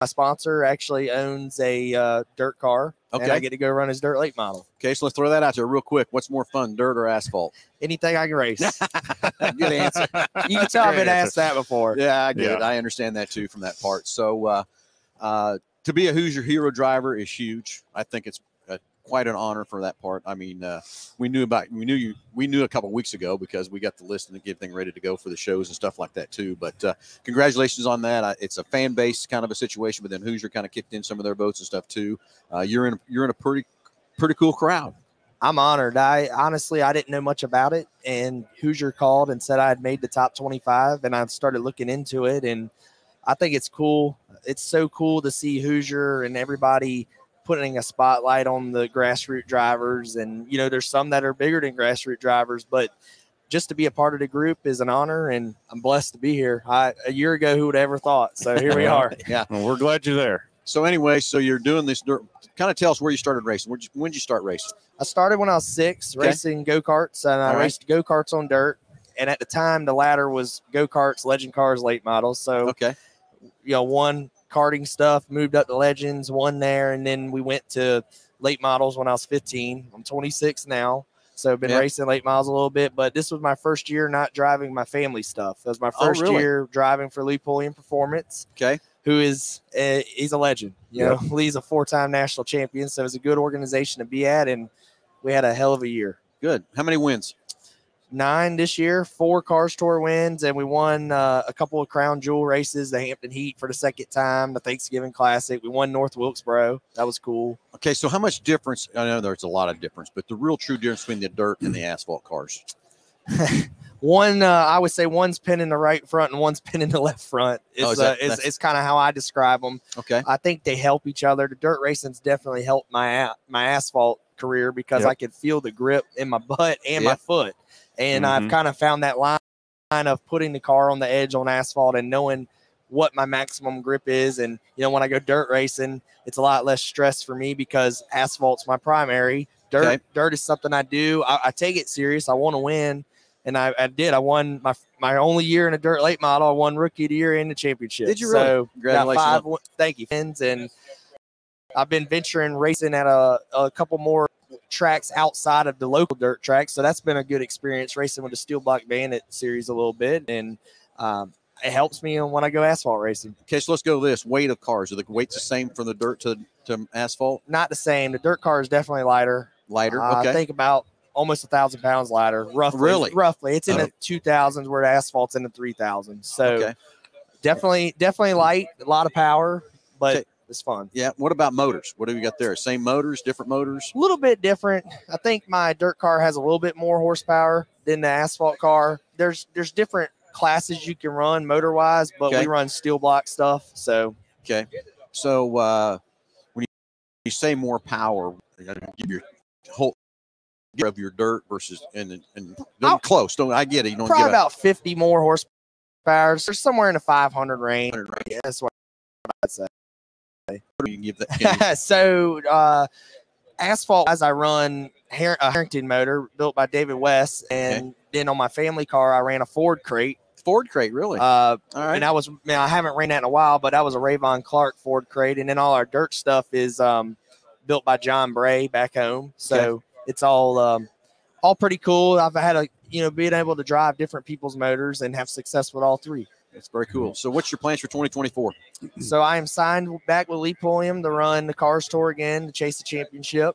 my sponsor actually owns a uh, dirt car. and I get to go run his dirt late model. Okay, so let's throw that out there real quick. What's more fun, dirt or asphalt? Anything I can race. Good answer. you can tell I've been Great asked that before. Yeah, I get it. I understand that too from that part. So, uh, uh, to be a Hoosier Hero driver is huge. I think it's quite an honor for that part. I mean, uh, we knew about we knew you we knew a couple weeks ago because we got the list and get everything ready to go for the shows and stuff like that too. But uh, congratulations on that. I, it's a fan base kind of a situation, but then Hoosier kind of kicked in some of their votes and stuff too. Uh, you're in you're in a pretty pretty cool crowd. I'm honored. I honestly I didn't know much about it, and Hoosier called and said I had made the top 25, and I started looking into it, and I think it's cool. It's so cool to see Hoosier and everybody putting a spotlight on the grassroots drivers, and you know there's some that are bigger than grassroots drivers, but just to be a part of the group is an honor, and I'm blessed to be here. I a year ago, who would have ever thought? So here we are. Yeah. Well, we're glad you're there. So anyway, so you're doing this dirt. Kind of tell us where you started racing. Where'd you, when did you start racing? I started when I was six, Okay. racing go karts, and I All right. raced go karts on dirt. And at the time, the ladder was go karts, legend cars, late models. So Okay. you know, one karting stuff, moved up to legends, won there, and then we went to late models when I was 15. I'm 26 now, so I've been Yeah. racing late models a little bit. But this was my first year not driving my family stuff. That was my Oh, first really? year driving for Lee Pulliam Performance Okay. who is uh, he's a legend. You know, Lee's a four-time national champion, so it's a good organization to be at, and we had a hell of a year. Good. How many wins? Nine this year, four Cars Tour wins, and we won uh, a couple of Crown Jewel races, the Hampton Heat for the second time, the Thanksgiving Classic. We won North Wilkesboro. That was cool. Okay, so how much difference? I know there's a lot of difference, but the real true difference between the dirt and the asphalt cars. One, uh, I would say one's pin in the right front and one's pin in the left front. It's, Oh, is uh, that- that's- it's kind of how I describe them. Okay. I think they help each other. The dirt racing's definitely helped my my asphalt career because Yep. I could feel the grip in my butt and my foot, and I've Mhm. kind of found that line of putting the car on the edge on asphalt and knowing what my maximum grip is. And you know, when I go dirt racing, it's a lot less stress for me because asphalt's my primary. Dirt Okay. dirt is something I do. I, I take it serious. I want to win. And I, I did. I won my my only year in a dirt late model. I won rookie of the year in the championship. Did you really? So Congratulations. five. Thank you. And I've been venturing racing at a, a couple more tracks outside of the local dirt tracks. So that's been a good experience racing with the Steel Block Bandit series a little bit. And um, it helps me when I go asphalt racing. Okay, so let's go to this weight of cars. Are the weights the same from the dirt to, to asphalt? Not the same. The dirt car is definitely lighter. Lighter. Uh, Okay. I think about almost a thousand pounds lighter. Roughly. Really? Roughly. It's in Oh. the two thousands where the asphalt's in the three thousands. So okay. definitely, definitely light, a lot of power, but Okay. It's fun. Yeah. What about motors? What have you got there? Same motors, different motors? A little bit different. I think my dirt car has a little bit more horsepower than the asphalt car. There's there's different classes you can run motor wise, but Okay. we run steel block stuff. So Okay. So uh, when you, you say more power, you give your whole of your dirt versus and and, close. Don't I get it? You don't probably get about 50 more horsepower. There's somewhere in the 500 range. a hundred? Yeah, that's what I'd say. You give that. So uh, asphalt as I run a Harrington motor built by David West, and then on my family car I ran a Ford crate. Ford crate, really? Uh, All right. and I was man, I haven't ran that in a while, but that was a Rayvon Clark Ford crate, and then all our dirt stuff is um, built by John Bray back home. So it's all um, all pretty cool. I've had a you know being able to drive different people's motors and have success with all three. That's very cool. So, what's your plans for 2024? So I am signed back with Lee Pulliam to run the Cars Tour again to chase the championship.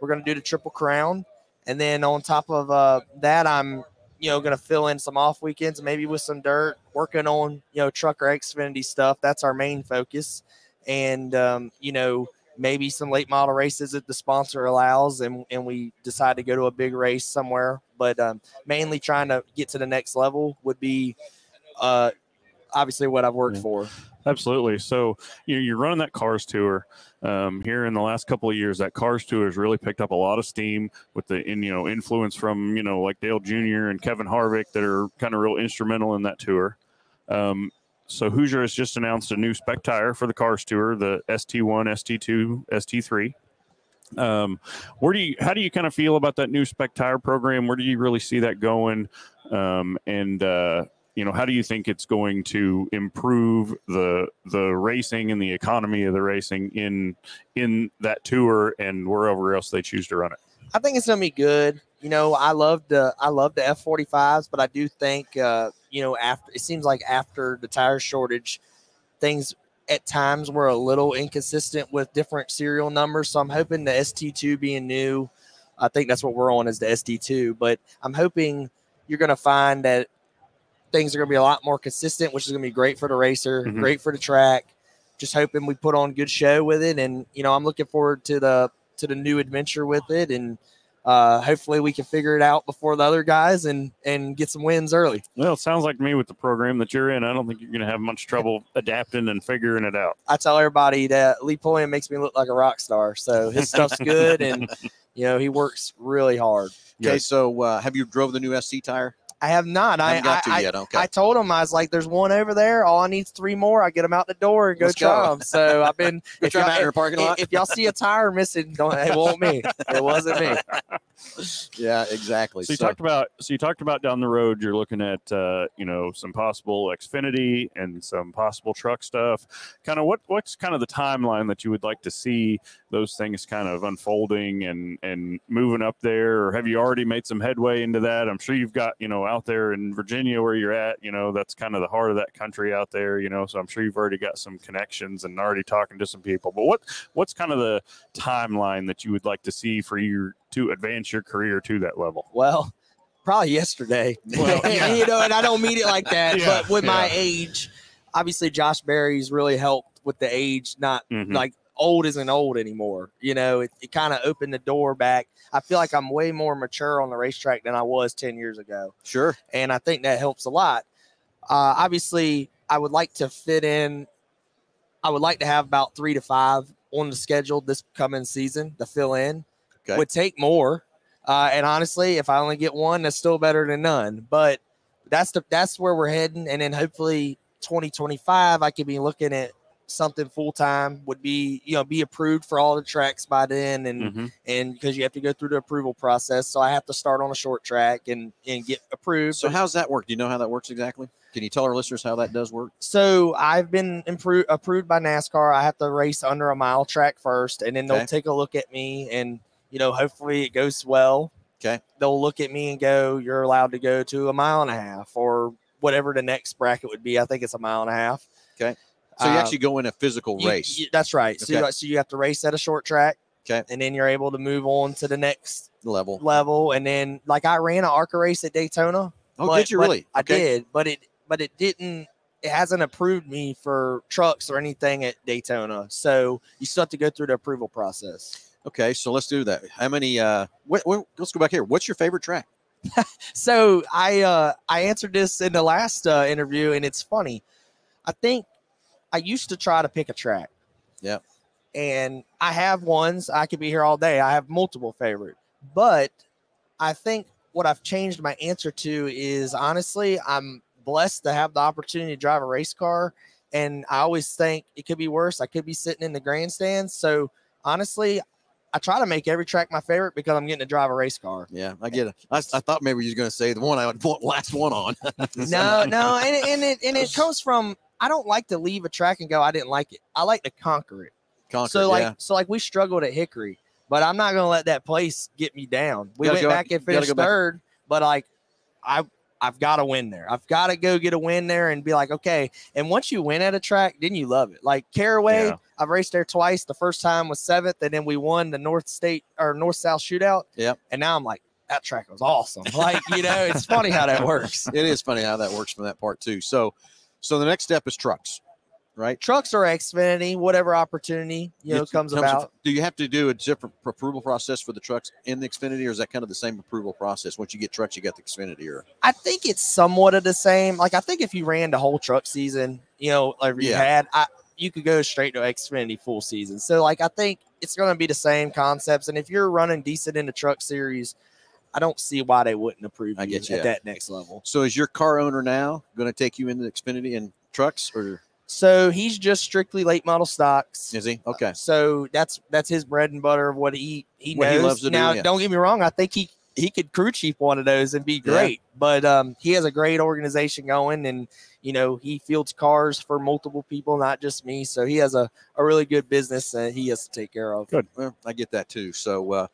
We're going to do the Triple Crown, and then on top of uh, that, I'm you know going to fill in some off weekends, maybe with some dirt, working on you know truck or Xfinity stuff. That's our main focus, and um, you know maybe some late model races if the sponsor allows, and and we decide to go to a big race somewhere. But um, mainly trying to get to the next level would be. Uh, obviously what I've worked Yeah. for. Absolutely. So you you're running that Cars Tour um, here in the last couple of years. That Cars Tour has really picked up a lot of steam with the in, you know influence from you know like Dale Jr. and Kevin Harvick that are kind of real instrumental in that tour. Um, so Hoosier has just announced a new spec tire for the Cars Tour, the ST1, ST2, ST3. Um, where do you how do you kind of feel about that new spec tire program? Where do you really see that going? Um, and uh, you know, how do you think it's going to improve the the racing and the economy of the racing in in that tour and wherever else they choose to run it? I think it's gonna be good. You know, I love the I love the F forty fives, but I do think uh, you know after it seems like after the tire shortage, things at times were a little inconsistent with different serial numbers. So I'm hoping the ST two being new, I think that's what we're on is the ST two. But I'm hoping you're gonna find that things are gonna be a lot more consistent, which is gonna be great for the racer, Mhm. great for the track. Just hoping we put on good show with it, and you know I'm looking forward to the to the new adventure with it, and uh, hopefully we can figure it out before the other guys and and get some wins early. Well, it sounds like to me with the program that you're in, I don't think you're going to have much trouble adapting and figuring it out. I tell everybody that Lee Pulliam makes me look like a rock star, so his stuff's good, and you know he works really hard. Okay, Yeah. so uh, have you drove the new SC tire? I have not. I haven't got to I, yet. Okay. I told him I was like, "There's one over there. All I need is three more. I get them out the door and go Let's try go. them." So I've been. You're if, y'all, out in your parking if, lot. if y'all see a tire missing, don't. It won't me. It wasn't me. yeah, exactly. So you talked about so you talked about down the road you're looking at uh, you know some possible Xfinity and some possible truck stuff. Kind of what what's kind of the timeline that you would like to see those things kind of unfolding and and moving up there, or have you already made some headway into that? I'm sure you've got you know out there in Virginia where you're at. You know that's kind of the heart of that country out there. You know, so I'm sure you've already got some connections and already talking to some people. But what what's kind of the timeline that you would like to see for you to advance your career to that level? Well, probably yesterday. Well, yeah. you know, and I don't mean it like that, Yeah, but with my age, obviously Josh Berry's really helped with the age, not Mhm. like old isn't old anymore. You know, it, it kind of opened the door back. I feel like I'm way more mature on the racetrack than I was 10 years ago. sure. And I think that helps a lot. Uh, obviously, I would like to fit in, I would like to have about three to five on the schedule this coming season to fill in. Okay. Would take more. Uh, and honestly, if I only get one, that's still better than none. But that's the that's where we're heading. And then hopefully 2025, I could be looking at something full time. Would be you know be approved for all the tracks by then, and Mhm. and because you have to go through the approval process, so I have to start on a short track and and get approved. So how's that work? Do you know how that works exactly? Can you tell our listeners how that does work? so I've been improved approved by NASCAR. I have to race under a mile track first, and then they'll Okay. take a look at me, and you know, hopefully it goes well. Okay. They'll look at me and go, "You're allowed to go to a mile and a half, or whatever the next bracket would be. I think it's a mile and a half." Okay. So you Uh, actually go in a physical you- race. you- that's right. So, Okay. you, so you have to race at a short track. Okay. And then you're able to move on to the next level. level, and then like I ran an ARCA race at Daytona. Oh, but- did you really? I Okay. did, but it but it didn't. It hasn't approved me for trucks or anything at Daytona, so you still have to go through the approval process. Okay, so let's do that. How many? Uh, what, what, let's go back here. What's your favorite track? So I uh, I answered this in the last uh, interview, and it's funny. I think I used to try to pick a track. Yep. And I have ones. I could be here all day. I have multiple favorite, but I think what I've changed my answer to is honestly, I'm blessed to have the opportunity to drive a race car, and I always think it could be worse. I could be sitting in the grandstands. So honestly, I try to make every track my favorite because I'm getting to drive a race car. Yeah, I get it. I, I thought maybe you were going to say the one I would put last one on. no, no, and, it- and it and it comes from I don't like to leave a track and go I didn't like it. I like to conquer it. Concord, so like yeah. so like we struggled at Hickory, but I'm not gonna let that place get me down. We went go- back and finished go back. third, but like I I've got to win there. I've got to go get a win there and be like, okay. And once you win at a track, then you love it. Like Caraway, Yeah. I've raced there twice. The first time was seventh, and then we won the North State or North South shootout. Yep. And now I'm like, that track was awesome. Like, you know, it's funny how that works. it is funny how that works from that part too. So, so the next step is trucks, right? trucks or Xfinity, whatever opportunity you know It comes, about. do you have to do a different approval process for the trucks in the Xfinity, or is that kind of the same approval process? Once you get trucks, you got the Xfinity, or I think it's somewhat of the same. Like I think if you ran the whole truck season, you know, like you Yeah. had, I you could go straight to Xfinity full season. So like I think it's going to be the same concepts. And if you're running decent in the truck series, I don't see why they wouldn't approve I you get you. at that next level. so is your car owner now going to take you into the Xfinity and trucks, or So he's just strictly late model stocks. is he? Okay, So that's that's his bread and butter of what he he What he knows. loves to do, now, yeah. don't get me wrong. I think he he could crew chief one of those and be Yeah. great. But um, he has a great organization going, and you know he fields cars for multiple people, not just me. So he has a, a really good business that he has to take care of. Good. Well, I get that too. So uh,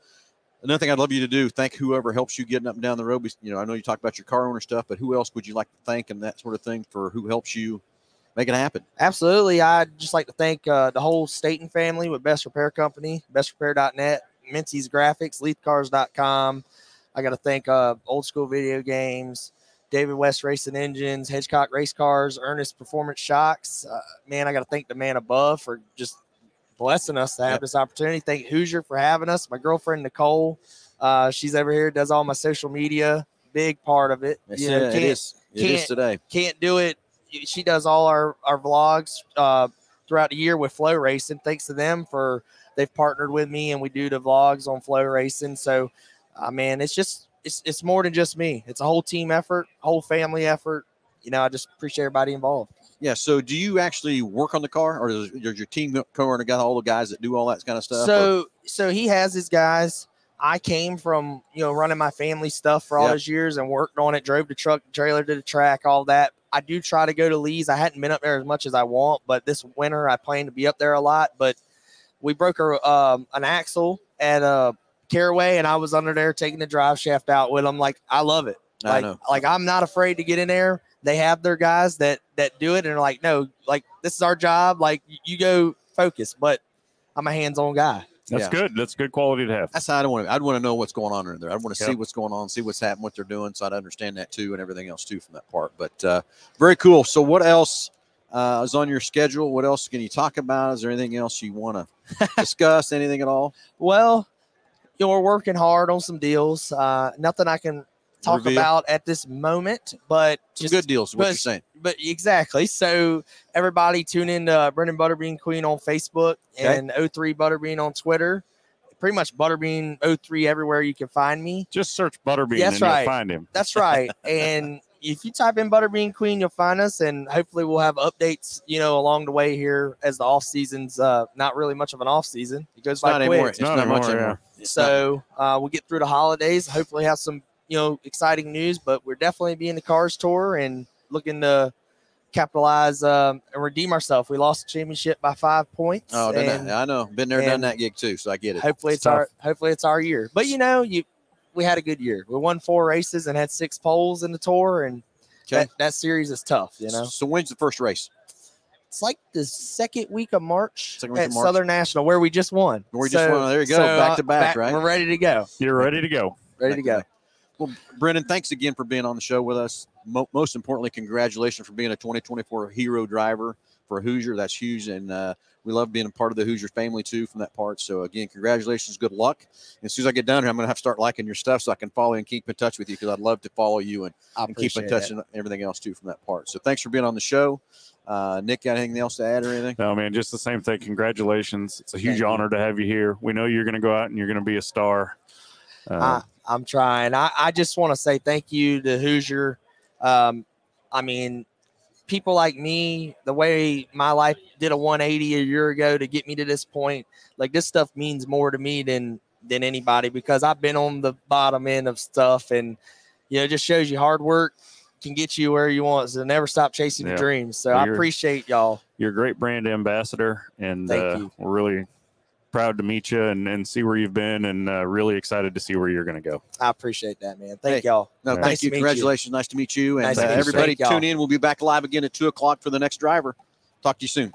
another thing I'd love you to do, thank whoever helps you getting up and down the road. You know, I know you talk about your car owner stuff, but who else would you like to thank and that sort of thing for who helps you make it happen? Absolutely. I'd just like to thank uh, the whole Staten family with Best Repair Company, bestrepair.net, Mincy's Graphics, LeafCars.com. I got to thank uh, Old School Video Games, David West Racing Engines, Hedgecock Race Cars, Ernest Performance Shocks. Uh, man, I got to thank the man above for just blessing us to have Yep. this opportunity. Thank Hoosier for having us. My girlfriend, Nicole, uh, she's over here, does all my social media, big part of it. You know, uh, it can't- is. It is today. can't do it. She does all our our vlogs uh, throughout the year with FloRacing. Thanks to them for they've partnered with me and we do the vlogs on FloRacing. So, uh, man, it's just it's it's more than just me. It's a whole team effort, whole family effort. You know, I just appreciate everybody involved. Yeah. So do you actually work on the car or does, does your team co-owner got all the guys that do all that kind of stuff? or- So so he has his guys. I came from you know running my family stuff for all Yep. those years and worked on it. Drove the truck, trailer to the track, all that. I do try to go to Lee's. I hadn't been up there as much as I want, but this winter I plan to be up there a lot. But we broke a, um, an axle at uh, Caraway, and I was under there taking the drive shaft out with them. Like I love it. I Like, know. like I'm not afraid to get in there. They have their guys that that do it, and they're like, no, like this is our job. Like you go focus, but I'm a hands-on guy. That's Yeah. good. That's good quality to have. That's how I don't want to. I'd want to know what's going on in there. I want to Yep. see what's going on, see what's happening, what they're doing, so I'd understand that too, and everything else too from that part. But uh, very cool. So, what else uh, is on your schedule? What else can you talk about? Is there anything else you want to discuss? Anything at all? Well, you know, we're working hard on some deals. Uh, nothing I can talk Reveal. about at this moment, but Some good deals. is What you're but- saying? but exactly. So everybody tune in to Brenden Butterbean Queen on Facebook Okay. and O3 Butterbean on Twitter. Pretty much Butterbean O3 everywhere you can find me. Just search Butterbean That's and you'll right. find him. That's right. and if you type in Butterbean Queen, you'll find us, and hopefully we'll have updates, you know, along the way here as the off season's uh, not really much of an off season. It goes It's not by anymore. quick. It's not, not much anymore, anymore. It's So uh, we'll get through the holidays. Hopefully, have some you know exciting news. But we're definitely being the Cars Tour and looking to capitalize um, and redeem ourselves. We lost the championship by five points. oh, done and that. I know. Been there, done that gig too. So I get it. hopefully It's it's, our hopefully it's our year. But you know, you we had a good year. We won four races and had six poles in the tour, and Okay. that, that series is tough. You know, So when's the first race? it's like the second week of March week at of March. Southern National where we just won. Where we just won. There you go. Back to uh, back, right? We're ready to go. You're ready to go. Ready to go. Well, Brenden, thanks again for being on the show with us. Mo- most importantly, congratulations for being a 2024 hero driver for Hoosier. That's huge, and uh, we love being a part of the Hoosier family too from that part. So again, congratulations, good luck. And as soon as I get down here, I'm going to have to start liking your stuff so I can follow and keep in touch with you because I'd love to follow you and, and keep in touch it. and everything else too from that part. So thanks for being on the show. Uh, Nick, got anything else to add or anything? No, man, just the same thing. Congratulations. It's a huge Thank you. honor to have you here. We know you're going to go out and you're going to be a star. Uh, I, I'm trying. I, I just want to say thank you to Hoosier. Um, I mean, people like me, the way my life did a 180 a year ago to get me to this point, like this stuff means more to me than than anybody because I've been on the bottom end of stuff, and you know, it just shows you hard work can get you where you want. So never stop chasing Yeah. your dreams. So Well, I appreciate y'all. you're a great brand ambassador, and Thank uh, you. we're really proud to meet you and, and see where you've been, and uh, really excited to see where you're going to go. I appreciate that, man. Thank Hey, y'all. No, Yeah. thank Nice you. to meet you. Congratulations. Nice to meet you. And Nice uh, to meet you. everybody, y'all. tune in. We'll be back live again at two o'clock for the next driver. Talk to you soon.